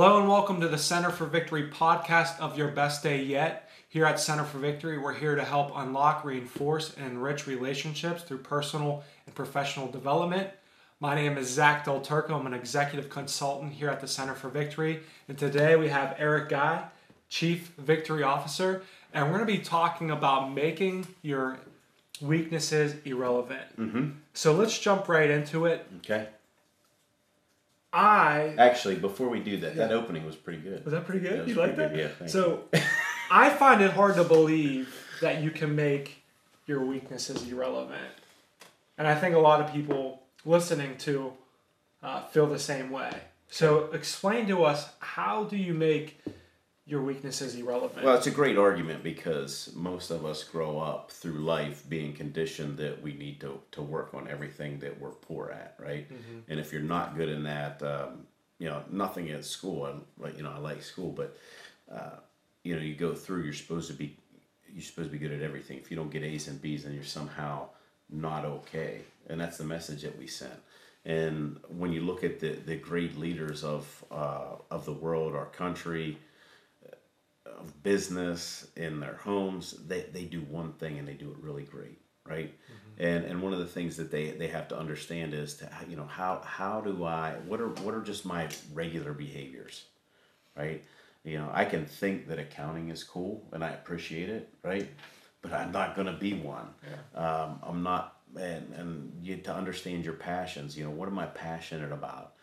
Hello and welcome to the Center for Victory podcast of Your Best Day Yet. Here at Center for Victory, we're here to help unlock, reinforce, and enrich relationships through personal and professional development. My name is Zach Del Turco. I'm an executive consultant here at the Center for Victory. And today we have Eric Guy, Chief Victory Officer. And we're going to be talking about making your weaknesses irrelevant. Mm-hmm. So let's jump right into it. Okay. I Actually, before we do that, that opening was pretty good. was that pretty good. That you like that? good, yeah, thank so I find it hard to believe that you can make your weaknesses irrelevant, and I think a lot of people listening to uh, feel the same way. So explain to us how do you make your weakness is irrelevant? Well, it's a great argument because most of us grow up through life being conditioned that we need to, to work on everything that we're poor at, right? Mm-hmm. And if you're not good in that, um, you know, nothing at school. I like, you know, I like school, but uh, you know, you go through. You're supposed to be, you're supposed to be good at everything. If you don't get A's and B's, then you're somehow not okay, and that's the message that we sent. And when you look at the, the great leaders of uh, of the world, our country, of business in their homes they, they do one thing and they do it really great right? And and one of the things that they they have to understand is to you know how how do i what are what are just my regular behaviors right? You know i can think that accounting is cool and i appreciate it right? But i'm not to be one. Um, i'm not and and you to understand your passions you know what am i passionate about?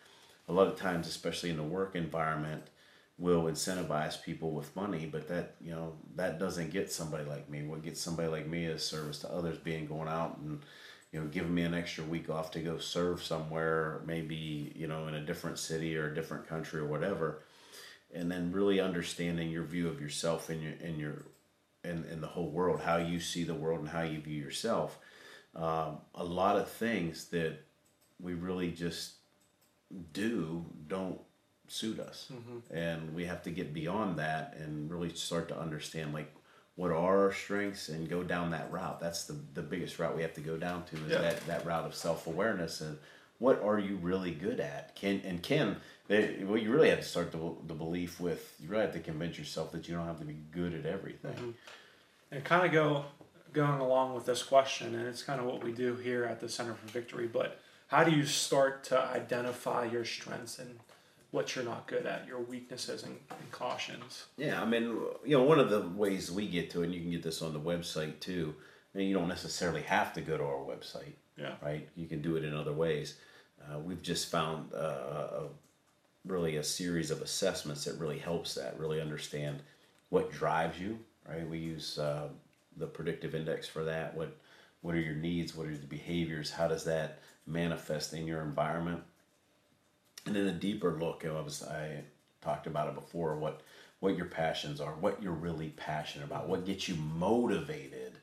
A lot of times especially in the work environment will incentivize people with money, but that you know that doesn't get somebody like me. What gets somebody like me is service to others, being going out and you know giving me an extra week off to go serve somewhere, maybe you know in a different city or a different country or whatever, and then really understanding your view of yourself and your and your and, and the whole world, how you see the world and how you view yourself. Um, a lot of things that we really just do don't suit us. Mm-hmm. And we have to get beyond that and really start to understand like what are our strengths and go down that route. That's the, the biggest route we have to go down to is Yeah. that, that route of self-awareness and what are you really good at? Can and can they, well you really have to start the, the belief with you really have to convince yourself that you don't have to be good at everything. Mm-hmm. And kind of go going along with this question, and it's kind of what we do here at the Center for Victory. But how do you start to identify your strengths and what you're not good at, your weaknesses and, and cautions? Yeah, I mean, you know, one of the ways we get to it, and you can get this on the website too. I mean, you don't necessarily have to go to our website, Yeah. right? You can do it in other ways. Uh, we've just found uh, a, really a series of assessments that really helps that really understand what drives you, right? We use uh, the predictive index for that. What what are your needs? What are the behaviors? How does that manifest in your environment? And then a deeper look I was I talked about it before what what your passions are what you're really passionate about what gets you motivated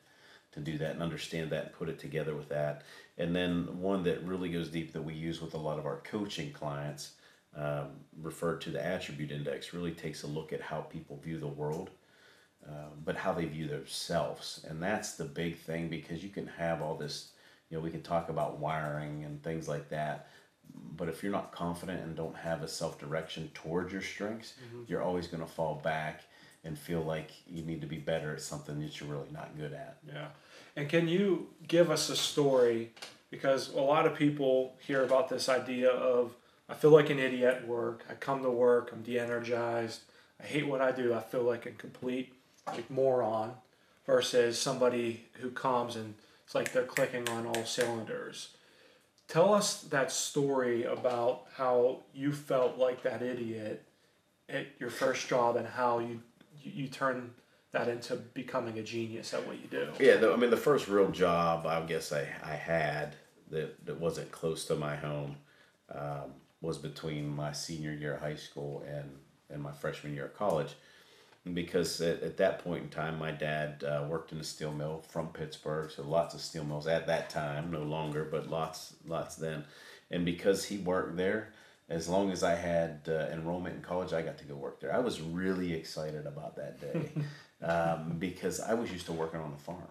to do that and understand that and put it together with that. And then one that really goes deep that we use with a lot of our coaching clients um, referred to the attribute index really takes a look at how people view the world uh, but how they view themselves. And that's the big thing because you can have all this you know we can talk about wiring and things like that but if you're not confident and don't have a self direction towards your strengths, mm-hmm. you're always going to fall back and feel like you need to be better at something that you're really not good at. Yeah. And can you give us a story? Because a lot of people hear about this idea of, I feel like an idiot at work. I come to work, I'm de energized. I hate what I do. I feel like a complete like moron versus somebody who comes and it's like they're clicking on all cylinders. Tell us that story about how you felt like that idiot at your first job and how you you, you turn that into becoming a genius at what you do. Yeah, the, I mean, the first real job I guess I, I had that, that wasn't close to my home um, was between my senior year of high school and, and my freshman year of college. Because at, at that point in time, my dad uh, worked in a steel mill from Pittsburgh, so lots of steel mills at that time, no longer, but lots, lots then. And because he worked there, as long as I had uh, enrollment in college, I got to go work there. I was really excited about that day um, because I was used to working on a farm,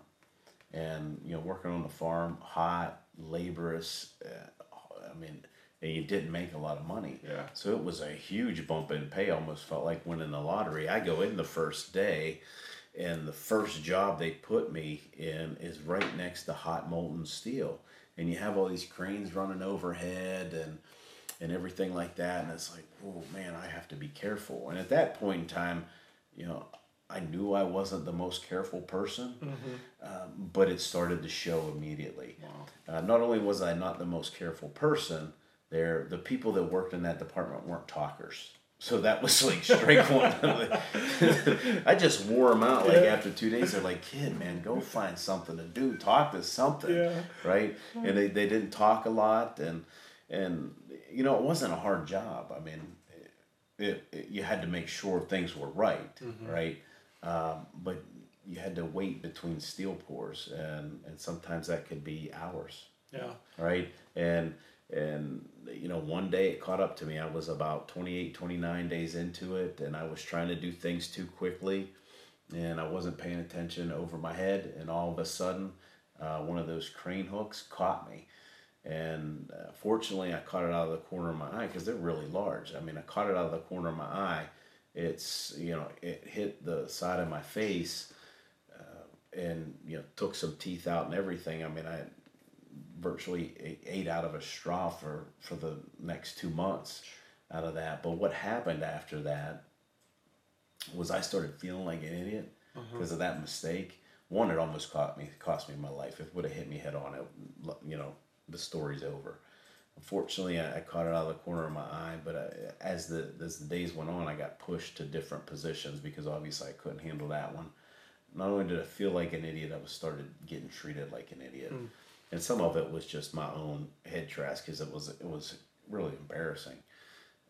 and you know, working on the farm, hot, laborious. Uh, I mean, and you didn't make a lot of money. Yeah. So it was a huge bump in pay. Almost felt like winning the lottery. I go in the first day, and the first job they put me in is right next to hot molten steel, and you have all these cranes running overhead and and everything like that, and it's like, oh man, I have to be careful. And at that point in time, you know. I knew I wasn't the most careful person, um, but it started to show immediately. Wow. Uh, not only was I not the most careful person, there the people that worked in that department weren't talkers. So that was like straight one. I just wore them out. Like Yeah. after two days, they're like, "Kid, man, go find something to do. Talk to something." Yeah. Right? And they, they didn't talk a lot, and and you know it wasn't a hard job. I mean, it, it you had to make sure things were right, right? Um, but you had to wait between steel pours, and and sometimes that could be hours Yeah. right and and you know one day it caught up to me. I was about 28 29 days into it and i was trying to do things too quickly and i wasn't paying attention over my head and all of a sudden uh, one of those crane hooks caught me. And uh, fortunately i caught it out of the corner of my eye because they're really large. I mean i caught it out of the corner of my eye. It's you know it hit the side of my face uh, and you know took some teeth out and everything. I mean i virtually ate out of a straw for for the next two months out of that. But what happened after that was I started feeling like an idiot uh-huh. because of that mistake. One, it almost cost me cost me my life. If it would have hit me head on, it you know the story's over. Unfortunately, I, I caught it out of the corner of my eye. But I, as the as the days went on, I got pushed to different positions because obviously I couldn't handle that one. Not only did I feel like an idiot, I was started getting treated like an idiot hmm. And some of it was just my own head trash because it was it was really embarrassing,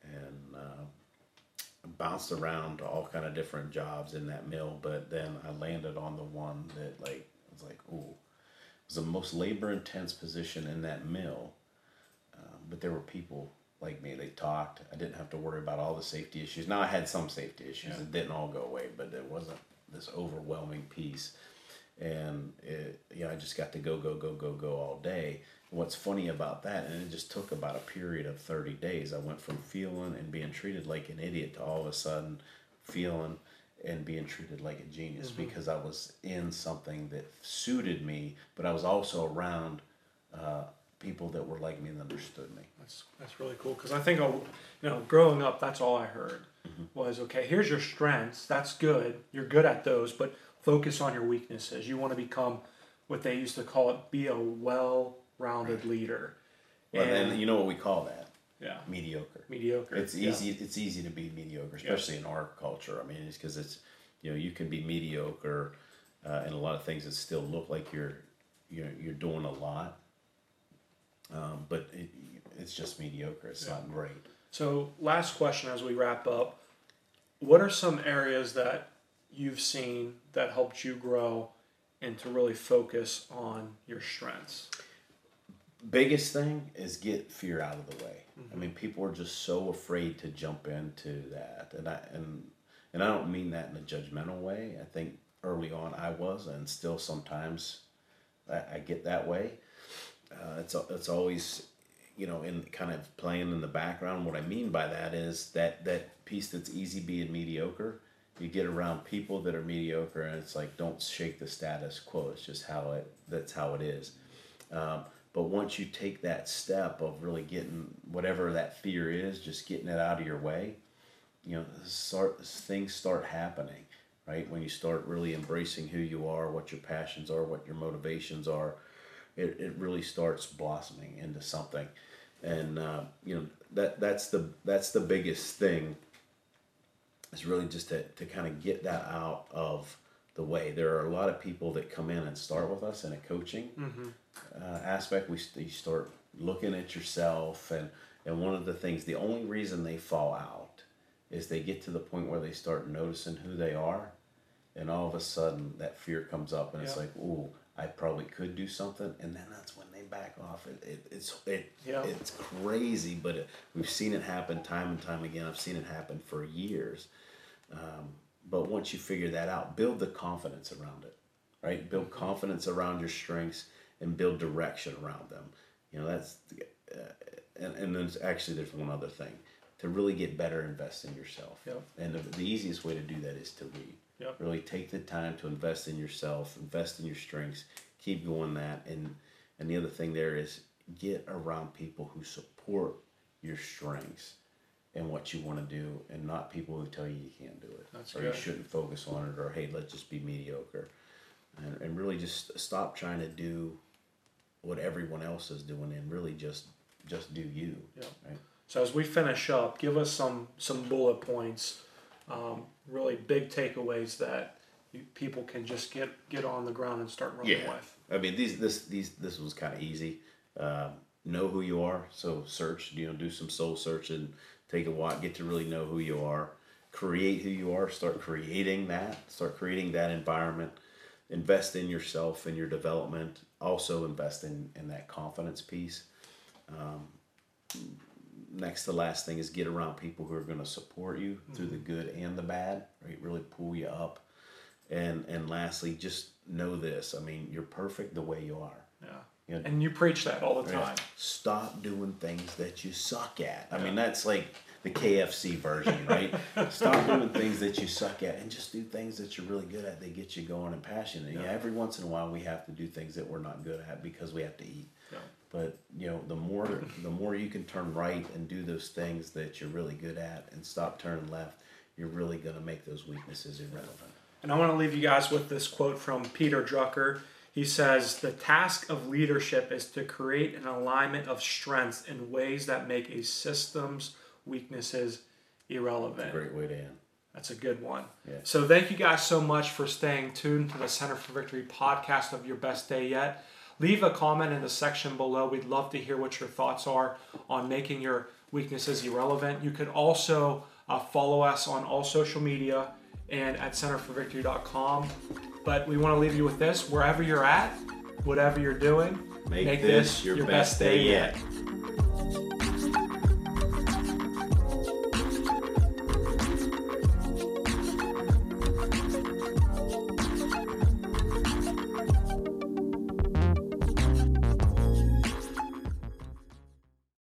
and uh, bounced around to all kind of different jobs in that mill. But then I landed on the one that like was like, ooh, it was the most labor intense position in that mill. Um, but there were people like me. They talked. I didn't have to worry about all the safety issues. Now I had some safety issues. Yeah. It didn't all go away, but it wasn't this overwhelming piece and it, I just got to go, go, go, go, go all day. What's funny about that, and it just took about a period of 30 days. I went from feeling and being treated like an idiot to all of a sudden feeling and being treated like a genius because I was in something that suited me, but I was also around uh, people that were like me and understood me. That's that's really cool because I think uh, you know growing up that's all I heard was okay here's your strengths that's good you're good at those but focus on your weaknesses you want to become what they used to call it be a well-rounded leader Well, and you know what we call that? yeah Mediocre. mediocre It's yeah. easy. It's easy to be mediocre, especially in our culture. I mean, it's because it's you know you can be mediocre uh, in a lot of things that still look like you're you're you're doing a lot, um, but it, it's just mediocre. It's not great. So, last question as we wrap up. What are some areas that you've seen that helped you grow and to really focus on your strengths? biggest thing is get fear out of the way. I mean, people are just so afraid to jump into that, and I and and I don't mean that in a judgmental way. I think early on I was, and still sometimes I, I get that way. Uh, it's it's always you know in kind of playing in the background. What I mean by that is that that piece that's easy being mediocre. You get around people that are mediocre, and it's like don't shake the status quo. It's just how it that's how it is. Um, but once you take that step of really getting whatever that fear is, just getting it out of your way, you know, start things start happening, right? When you start really embracing who you are, what your passions are, what your motivations are, it, it really starts blossoming into something, and uh, you know that that's the that's the biggest thing. Is really just to to kind of get that out of the way. There are a lot of people that come in and start with us in a coaching uh, aspect. We st- you start looking at yourself, and and one of the things, the only reason they fall out is they get to the point where they start noticing who they are, and all of a sudden that fear comes up, and it's like, ooh, I probably could do something, and then that's when back off. It, it it's it Yeah. it's crazy, but it, we've seen it happen time and time again. I've seen it happen for years. Um, but once you figure that out, build the confidence around it, right? Build confidence around your strengths and build direction around them. You know, that's uh, and, and then actually there's one other thing to really get better invest in yourself Yep. and the, the easiest way to do that is to read Yep. really take the time to invest in yourself invest in your strengths keep going that and and the other thing there is get around people who support your strengths and what you want to do and not people who tell you you can't do it That's or good. you shouldn't focus on it or hey let's just be mediocre and, and really just stop trying to do what everyone else is doing and really just just do you Yeah. right So as we finish up, give us some some bullet points, um, really big takeaways that you, people can just get get on the ground and start running Yeah. with. I mean, these this these this was kind of easy. Um, know who you are. So search. You know, do some soul searching. Take a walk. Get to really know who you are. Create who you are. Start creating that. Start creating that environment. Invest in yourself and your development. Also invest in in that confidence piece. Um, next to last thing is get around people who are going to support you through the good and the bad. Right, really pull you up. And and lastly, just know this. I mean, you're perfect the way you are. Yeah. You know, And you preach that all the time. Stop doing things that you suck at. I mean, that's like the KFC version, right? Stop doing things that you suck at and just do things that you're really good at. They get you going and passionate. Yeah. Yeah. every once in a while we have to do things that we're not good at because we have to eat. Yeah. But you know, the more the more you can turn right and do those things that you're really good at, and stop turning left, you're really gonna make those weaknesses irrelevant. And I want to leave you guys with this quote from Peter Drucker. He says, The task of leadership is to create an alignment of strengths in ways that make a system's weaknesses irrelevant. Great way to end. That's a good one. Yeah. So thank you guys so much for staying tuned to the Center for Victory podcast of Your Best Day Yet. Leave a comment in the section below. We'd love to hear what your thoughts are on making your weaknesses irrelevant. You could also uh, follow us on all social media and at centerforvictory.com. But we want to leave you with this wherever you're at, whatever you're doing, Make, this, your, best, day yet.